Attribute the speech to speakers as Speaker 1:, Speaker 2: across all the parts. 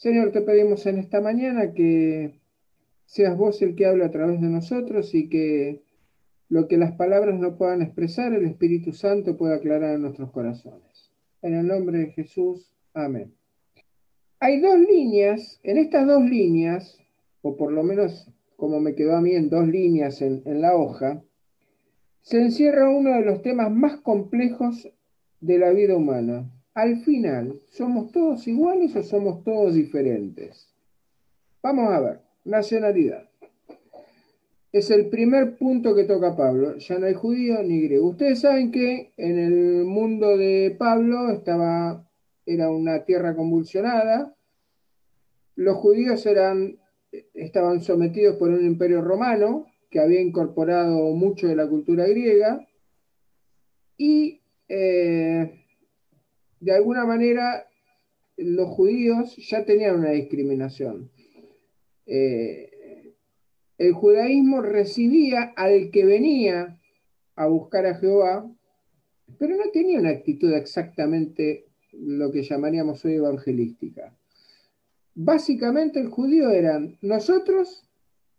Speaker 1: Señor, te pedimos en esta mañana que seas vos el que habla a través de nosotros y que lo que las palabras no puedan expresar, el Espíritu Santo pueda aclarar en nuestros corazones. En el nombre de Jesús, amén. Hay dos líneas, en estas dos líneas, o por lo menos como me quedó a mí en dos líneas en, en la hoja, se encierra uno de los temas más complejos de la vida humana, al final, ¿somos todos iguales o somos todos diferentes? Vamos a ver, nacionalidad. Es el primer punto que toca Pablo. Ya no hay judío ni griego. Ustedes saben que en el mundo de Pablo estaba, era una tierra convulsionada. Los judíos eran, estaban sometidos por un imperio romano que había incorporado mucho de la cultura griega. Y eh, de alguna manera los judíos ya tenían una discriminación. Eh, el judaísmo recibía al que venía a buscar a Jehová, pero no tenía una actitud exactamente lo que llamaríamos hoy evangelística. Básicamente el judío eran nosotros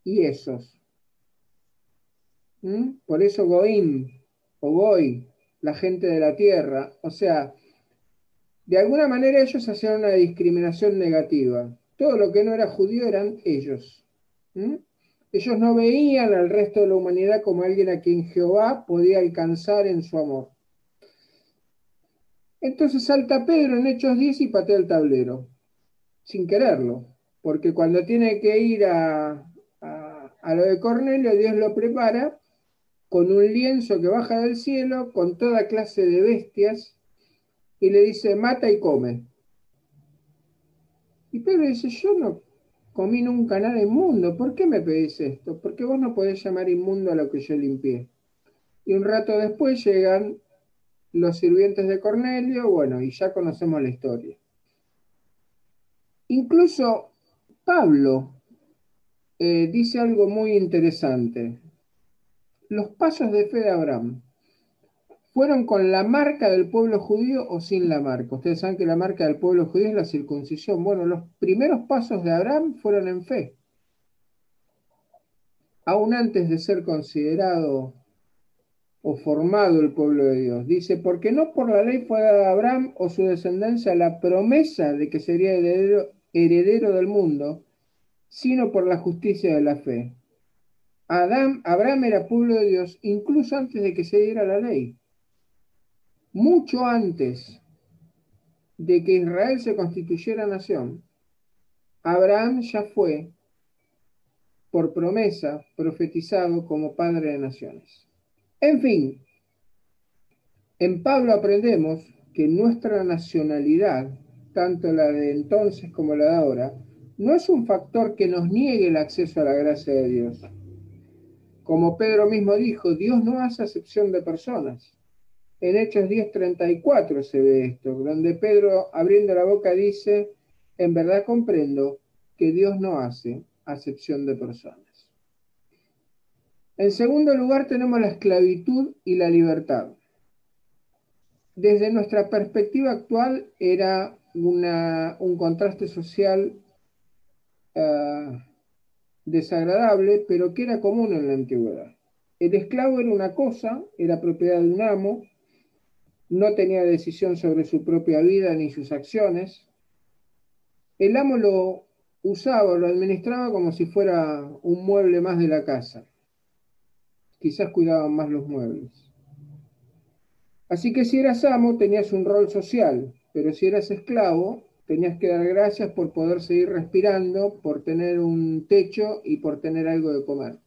Speaker 1: y esos. ¿Mm? Por eso Goim o Goy, la gente de la tierra, o sea, de alguna manera ellos hacían una discriminación negativa. Todo lo que no era judío eran ellos. Ellos no veían al resto de la humanidad como alguien a quien Jehová podía alcanzar en su amor. Entonces salta Pedro en Hechos 10 y patea el tablero, sin quererlo, porque cuando tiene que ir a, a lo de Cornelio, Dios lo prepara con un lienzo que baja del cielo, con toda clase de bestias, y le dice, mata y come. Y Pedro dice, yo no comí nunca nada inmundo, ¿por qué me pedís esto? Porque vos no podés llamar inmundo a lo que yo limpié. Y un rato después llegan los sirvientes de Cornelio, bueno, y ya conocemos la historia. Incluso Pablo eh, dice algo muy interesante. Los pasos de fe de Abraham fueron con la marca del pueblo judío o sin la marca. Ustedes saben que la marca del pueblo judío es la circuncisión. Bueno, los primeros pasos de Abraham fueron en fe. Aún antes de ser considerado o formado el pueblo de Dios. Dice, porque no por la ley fue dada a Abraham o su descendencia la promesa de que sería heredero, heredero del mundo, sino por la justicia de la fe. Adán, Abraham era pueblo de Dios incluso antes de que se diera la ley mucho antes de que Israel se constituyera nación, Abraham ya fue, por promesa, profetizado como padre de naciones. En fin, en Pablo aprendemos que nuestra nacionalidad, tanto la de entonces como la de ahora, no es un factor que nos niegue el acceso a la gracia de Dios. Como Pedro mismo dijo, Dios no hace acepción de personas. En Hechos 10:34 se ve esto, donde Pedro abriendo la boca dice, en verdad comprendo que Dios no hace acepción de personas. En segundo lugar tenemos la esclavitud y la libertad. Desde nuestra perspectiva actual era un contraste social eh, desagradable, pero que era común en la antigüedad. El esclavo era una cosa, era propiedad de un amo, no tenía decisión sobre su propia vida ni sus acciones. El amo lo usaba, lo administraba como si fuera un mueble más de la casa. Quizás cuidaban más los muebles. Así que si eras amo tenías un rol social, pero si eras esclavo tenías que dar gracias por poder seguir respirando, por tener un techo y por tener algo de comer.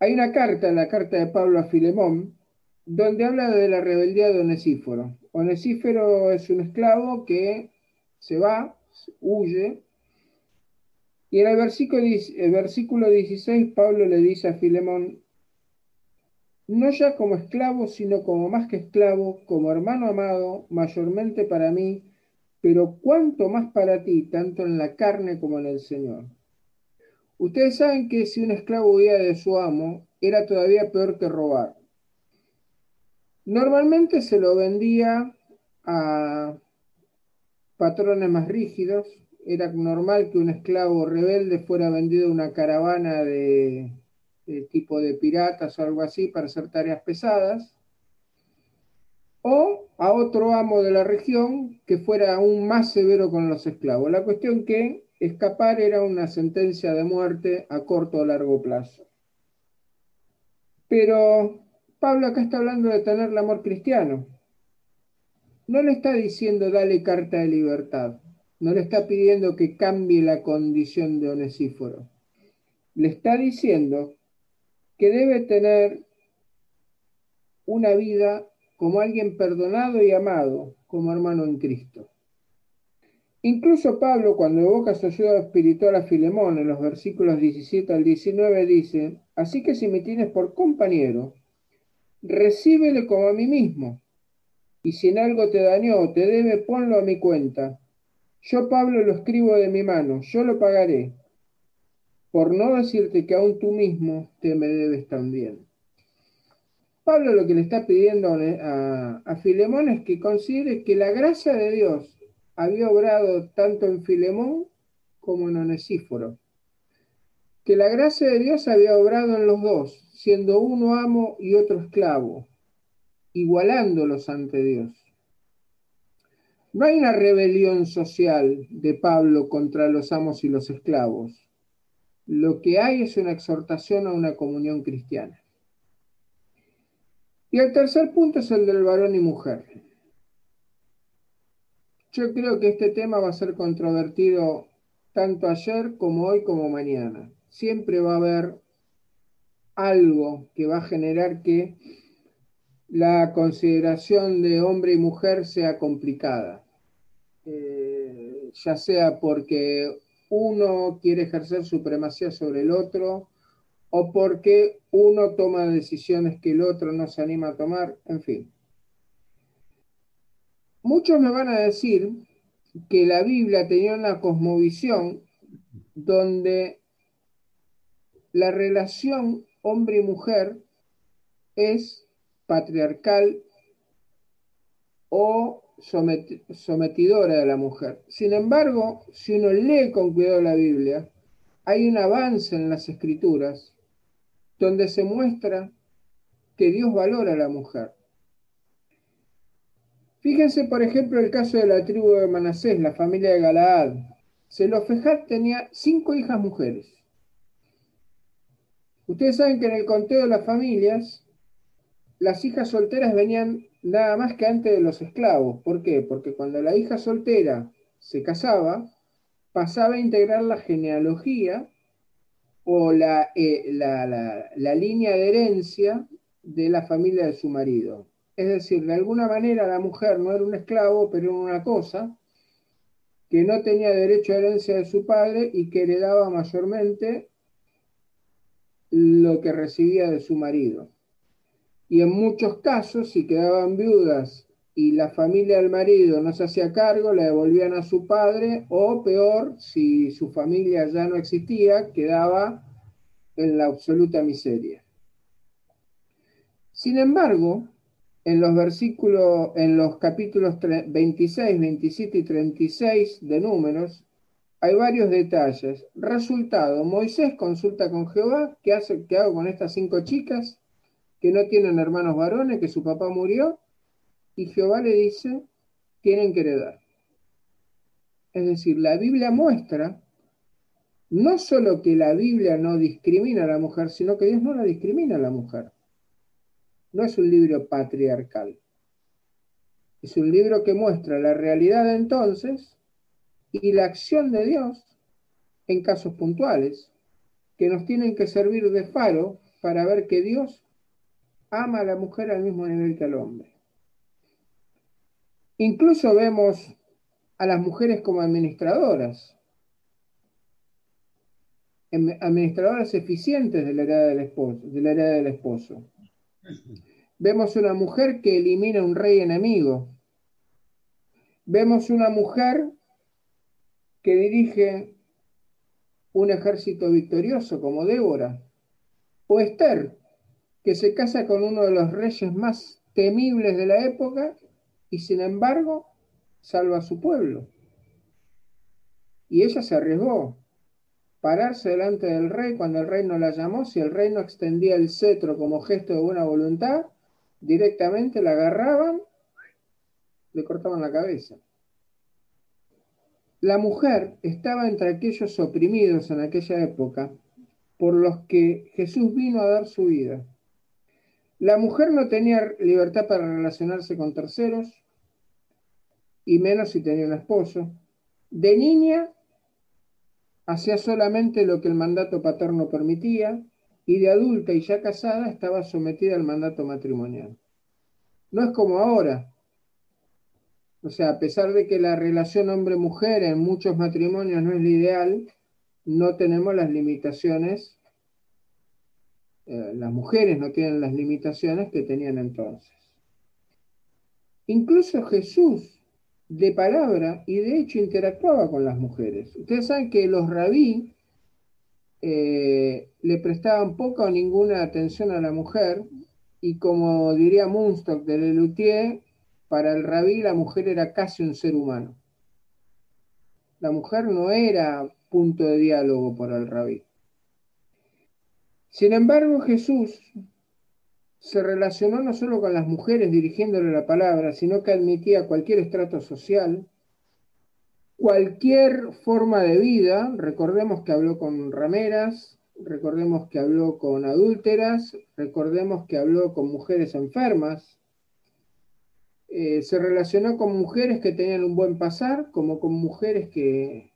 Speaker 1: Hay una carta, la carta de Pablo a Filemón, donde habla de la rebeldía de Onesíforo. Onesíforo es un esclavo que se va, huye, y en el versículo, el versículo 16 Pablo le dice a Filemón, no ya como esclavo, sino como más que esclavo, como hermano amado, mayormente para mí, pero cuanto más para ti, tanto en la carne como en el Señor. Ustedes saben que si un esclavo huía de su amo, era todavía peor que robar. Normalmente se lo vendía a patrones más rígidos era normal que un esclavo rebelde fuera vendido a una caravana de, tipo de piratas o algo así para hacer tareas pesadas, o a otro amo de la región que fuera aún más severo con los esclavos. La cuestión que escapar era una sentencia de muerte a corto o largo plazo. Pero Pablo acá está hablando de tener el amor cristiano. No le está diciendo dale carta de libertad. No le está pidiendo que cambie la condición de Onesíforo. Le está diciendo que debe tener una vida como alguien perdonado y amado, como hermano en Cristo. Incluso Pablo, cuando evoca su ayuda espiritual a Filemón en los versículos 17 al 19, dice, así que si me tienes por compañero, recíbele como a mí mismo. Y si en algo te dañó o te debe, ponlo a mi cuenta. Yo, Pablo, lo escribo de mi mano, yo lo pagaré, por no decirte que aún tú mismo te me debes también. Pablo lo que le está pidiendo a, Filemón es que considere que la gracia de Dios había obrado tanto en Filemón como en Onesíforo que la gracia de Dios había obrado en los dos, siendo uno amo y otro esclavo, igualándolos ante Dios. No hay una rebelión social de Pablo contra los amos y los esclavos. Lo que hay es una exhortación a una comunión cristiana. Y el tercer punto es el del varón y mujer. Yo creo que este tema va a ser controvertido tanto ayer como hoy como mañana siempre va a haber algo que va a generar que la consideración de hombre y mujer sea complicada, eh, ya sea porque uno quiere ejercer supremacía sobre el otro o porque uno toma decisiones que el otro no se anima a tomar, en fin. Muchos me van a decir que la Biblia tenía una cosmovisión donde la relación hombre y mujer es patriarcal o sometidora de la mujer. Sin embargo, si uno lee con cuidado la Biblia, hay un avance en las escrituras donde se muestra que Dios valora a la mujer. Fíjense, por ejemplo, el caso de la tribu de Manasés, la familia de Galaad. Zelofejad tenía cinco hijas mujeres. Ustedes saben que en el conteo de las familias, las hijas solteras venían nada más que antes de los esclavos. ¿Por qué? Porque cuando la hija soltera se casaba, pasaba a integrar la genealogía o la, eh, la, línea de herencia de la familia de su marido. Es decir, de alguna manera la mujer no era un esclavo, pero era una cosa que no tenía derecho a herencia de su padre y que heredaba mayormente lo que recibía de su marido. Y en muchos casos, si quedaban viudas y la familia del marido no se hacía cargo, la devolvían a su padre, o peor, si su familia ya no existía, quedaba en la absoluta miseria. Sin embargo, en los versículos, en los capítulos 26, 27 y 36 de Números, hay varios detalles. Resultado, Moisés consulta con Jehová, ¿qué, hace, qué hago con estas cinco chicas que no tienen hermanos varones, que su papá murió? Y Jehová le dice, tienen que heredar. Es decir, la Biblia muestra no solo que la Biblia no discrimina a la mujer, sino que Dios no la discrimina a la mujer. No es un libro patriarcal. Es un libro que muestra la realidad entonces y la acción de Dios en casos puntuales que nos tienen que servir de faro para ver que Dios ama a la mujer al mismo nivel que al hombre. Incluso vemos a las mujeres como administradoras, administradoras eficientes de la heredad del esposo. De la del esposo. Vemos una mujer que elimina un rey enemigo. Vemos una mujer que dirige un ejército victorioso como Débora, o Esther, que se casa con uno de los reyes más temibles de la época y sin embargo salva a su pueblo. Y ella se arriesgó. Pararse delante del rey cuando el rey no la llamó, si el rey no extendía el cetro como gesto de buena voluntad, directamente la agarraban, le cortaban la cabeza. La mujer estaba entre aquellos oprimidos en aquella época por los que Jesús vino a dar su vida. La mujer no tenía libertad para relacionarse con terceros, y menos si tenía un esposo. De niña hacía solamente lo que el mandato paterno permitía, y de adulta y ya casada estaba sometida al mandato matrimonial. No es como ahora. O sea, a pesar de que la relación hombre-mujer en muchos matrimonios no es la ideal, no tenemos las limitaciones, eh, las mujeres no tienen las limitaciones que tenían entonces. Incluso Jesús, de palabra y de hecho, interactuaba con las mujeres. Ustedes saben que los rabí eh, le prestaban poca o ninguna atención a la mujer y como diría Munstock de Lelutier, para el rabí la mujer era casi un ser humano. La mujer no era punto de diálogo para el rabí. Sin embargo, Jesús se relacionó no solo con las mujeres dirigiéndole la palabra, sino que admitía cualquier estrato social, cualquier forma de vida. Recordemos que habló con rameras, recordemos que habló con adúlteras, recordemos que habló con mujeres enfermas. Eh, se relacionó con mujeres que tenían un buen pasar, como con mujeres que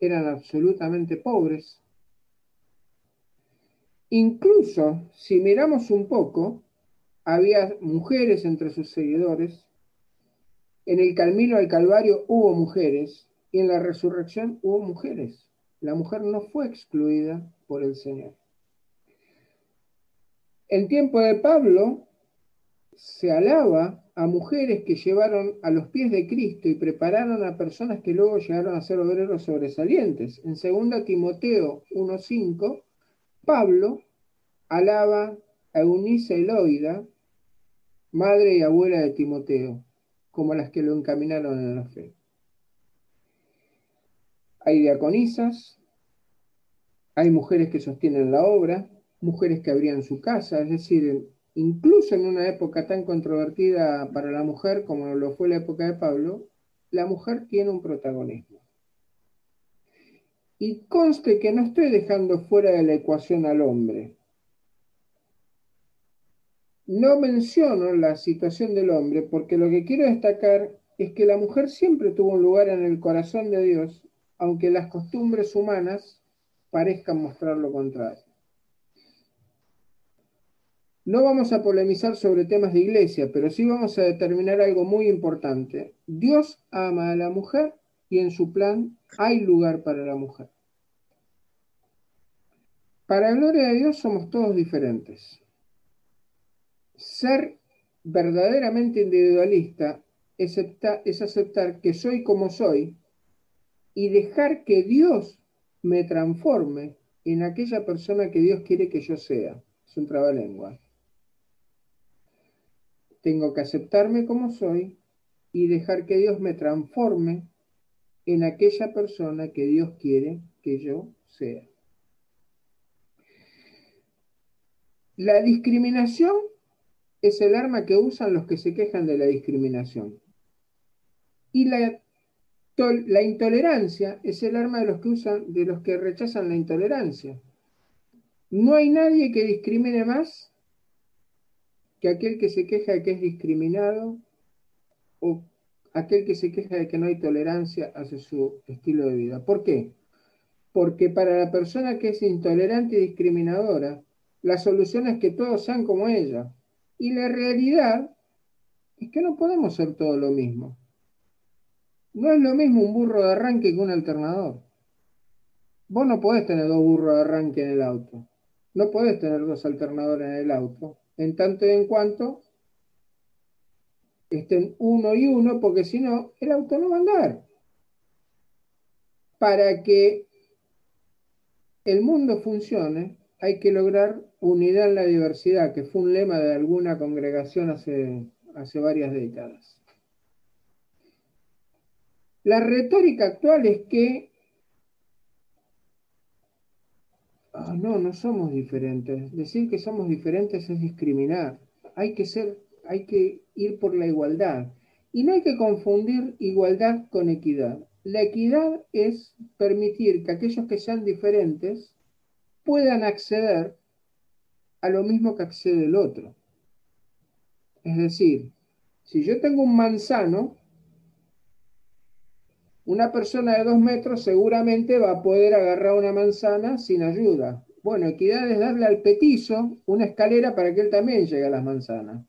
Speaker 1: eran absolutamente pobres. Incluso, si miramos un poco, había mujeres entre sus seguidores. En el camino al Calvario hubo mujeres y en la resurrección hubo mujeres. La mujer no fue excluida por el Señor. En tiempo de Pablo se alaba a mujeres que llevaron a los pies de Cristo y prepararon a personas que luego llegaron a ser obreros sobresalientes. En 2 Timoteo 1.5, Pablo alaba a Eunice Eloida, madre y abuela de Timoteo, como las que lo encaminaron en la fe. Hay diaconisas, hay mujeres que sostienen la obra, mujeres que abrían su casa, es decir, incluso en una época tan controvertida para la mujer como lo fue la época de Pablo, la mujer tiene un protagonismo. Y conste que no estoy dejando fuera de la ecuación al hombre. No menciono la situación del hombre porque lo que quiero destacar es que la mujer siempre tuvo un lugar en el corazón de Dios, aunque las costumbres humanas parezcan mostrar lo contrario. No vamos a polemizar sobre temas de iglesia, pero sí vamos a determinar algo muy importante. Dios ama a la mujer y en su plan hay lugar para la mujer. Para la gloria de Dios somos todos diferentes. Ser verdaderamente individualista es, es aceptar que soy como soy y dejar que Dios me transforme en aquella persona que Dios quiere que yo sea. Es un trabalengua. Tengo que aceptarme como soy y dejar que Dios me transforme en aquella persona que Dios quiere que yo sea. La discriminación es el arma que usan los que se quejan de la discriminación. Y la la intolerancia es el arma de los que usan, de los que rechazan la intolerancia. No hay nadie que discrimine más que aquel que se queja de que es discriminado o aquel que se queja de que no hay tolerancia hacia su estilo de vida. ¿Por qué? Porque para la persona que es intolerante y discriminadora, la solución es que todos sean como ella. Y la realidad es que no podemos ser todo lo mismo. No es lo mismo un burro de arranque que un alternador. Vos no podés tener dos burros de arranque en el auto. No podés tener dos alternadores en el auto. En tanto y en cuanto estén uno y uno, porque si no, el auto no va a andar. Para que el mundo funcione, hay que lograr unidad en la diversidad, que fue un lema de alguna congregación hace, hace varias décadas. La retórica actual es que Ah, no, no somos diferentes. Decir que somos diferentes es discriminar. Hay que ser, hay que ir por la igualdad. Y no hay que confundir igualdad con equidad. La equidad es permitir que aquellos que sean diferentes puedan acceder a lo mismo que accede el otro. Es decir, si yo tengo un manzano, una persona de dos metros seguramente va a poder agarrar una manzana sin ayuda. Bueno, equidad es darle al petizo una escalera para que él también llegue a las manzanas.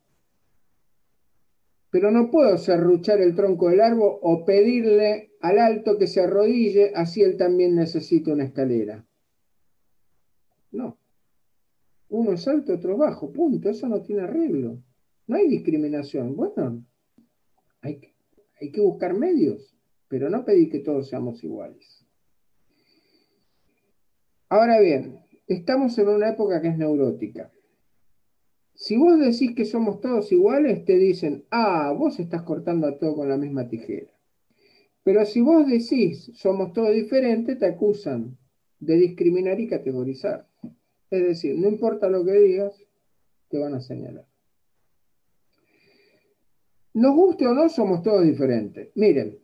Speaker 1: Pero no puedo serruchar el tronco del árbol o pedirle al alto que se arrodille, así él también necesita una escalera. No. Uno es alto, otro es bajo, punto. Eso no tiene arreglo. No hay discriminación. Bueno, hay que, hay que buscar medios, pero no pedir que todos seamos iguales. Ahora bien, estamos en una época que es neurótica. Si vos decís que somos todos iguales, te dicen, ah, vos estás cortando a todo con la misma tijera. Pero si vos decís somos todos diferentes, te acusan de discriminar y categorizar. Es decir, no importa lo que digas, te van a señalar. Nos guste o no, somos todos diferentes. Miren,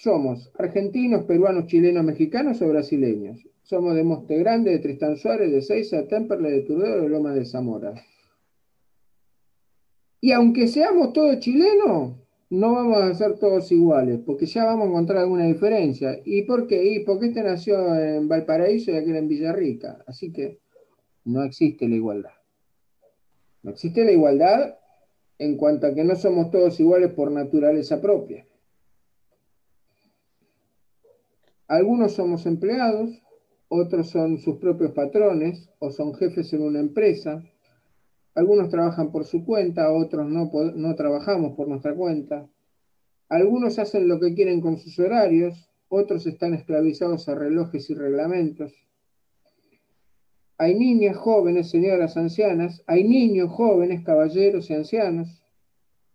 Speaker 1: somos argentinos, peruanos, chilenos, mexicanos o brasileños. Somos de Monte Grande, de Tristán Suárez, de Seiza, de Temperley, de Turdero, de Loma de Zamora. Y aunque seamos todos chilenos, no vamos a ser todos iguales, porque ya vamos a encontrar alguna diferencia. ¿Y por qué? Y porque este nació en Valparaíso y aquel en Villarrica. Así que no existe la igualdad. No existe la igualdad en cuanto a que no somos todos iguales por naturaleza propia. Algunos somos empleados, otros son sus propios patrones o son jefes en una empresa, algunos trabajan por su cuenta, otros no, trabajamos por nuestra cuenta. Algunos hacen lo que quieren con sus horarios, otros están esclavizados a relojes y reglamentos. Hay niñas jóvenes, señoras ancianas, hay niños jóvenes, caballeros y ancianos.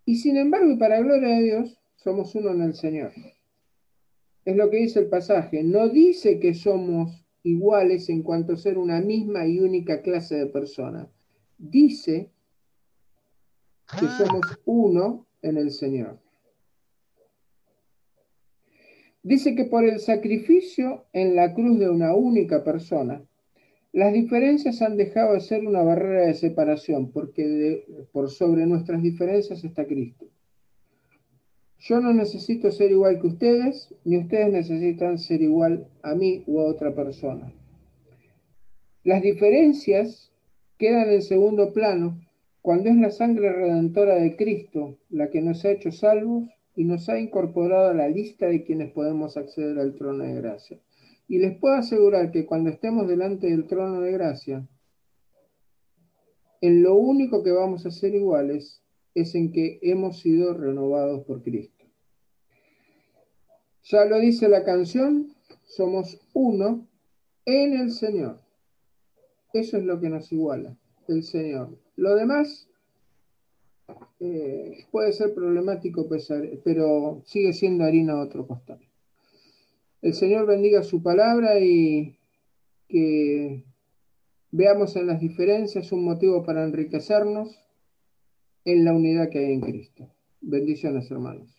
Speaker 1: Y sin embargo, y para gloria de Dios, somos uno en el Señor. Es lo que dice el pasaje. No dice que somos iguales en cuanto a ser una misma y única clase de persona dice que ah. somos uno en el Señor. Dice que por el sacrificio en la cruz de una única persona, las diferencias han dejado de ser una barrera de separación, porque por sobre nuestras diferencias está Cristo. Yo no necesito ser igual que ustedes, ni ustedes necesitan ser igual a mí u a otra persona. Las diferencias quedan en segundo plano cuando es la sangre redentora de Cristo la que nos ha hecho salvos y nos ha incorporado a la lista de quienes podemos acceder al trono de gracia. Y les puedo asegurar que cuando estemos delante del trono de gracia, en lo único que vamos a ser iguales es en que hemos sido renovados por Cristo. Ya lo dice la canción, somos uno en el Señor. Eso es lo que nos iguala, el Señor. Lo demás eh, puede ser problemático, pero sigue siendo harina a otro costal. El Señor bendiga su palabra y que veamos en las diferencias un motivo para enriquecernos en la unidad que hay en Cristo. Bendiciones, hermanos.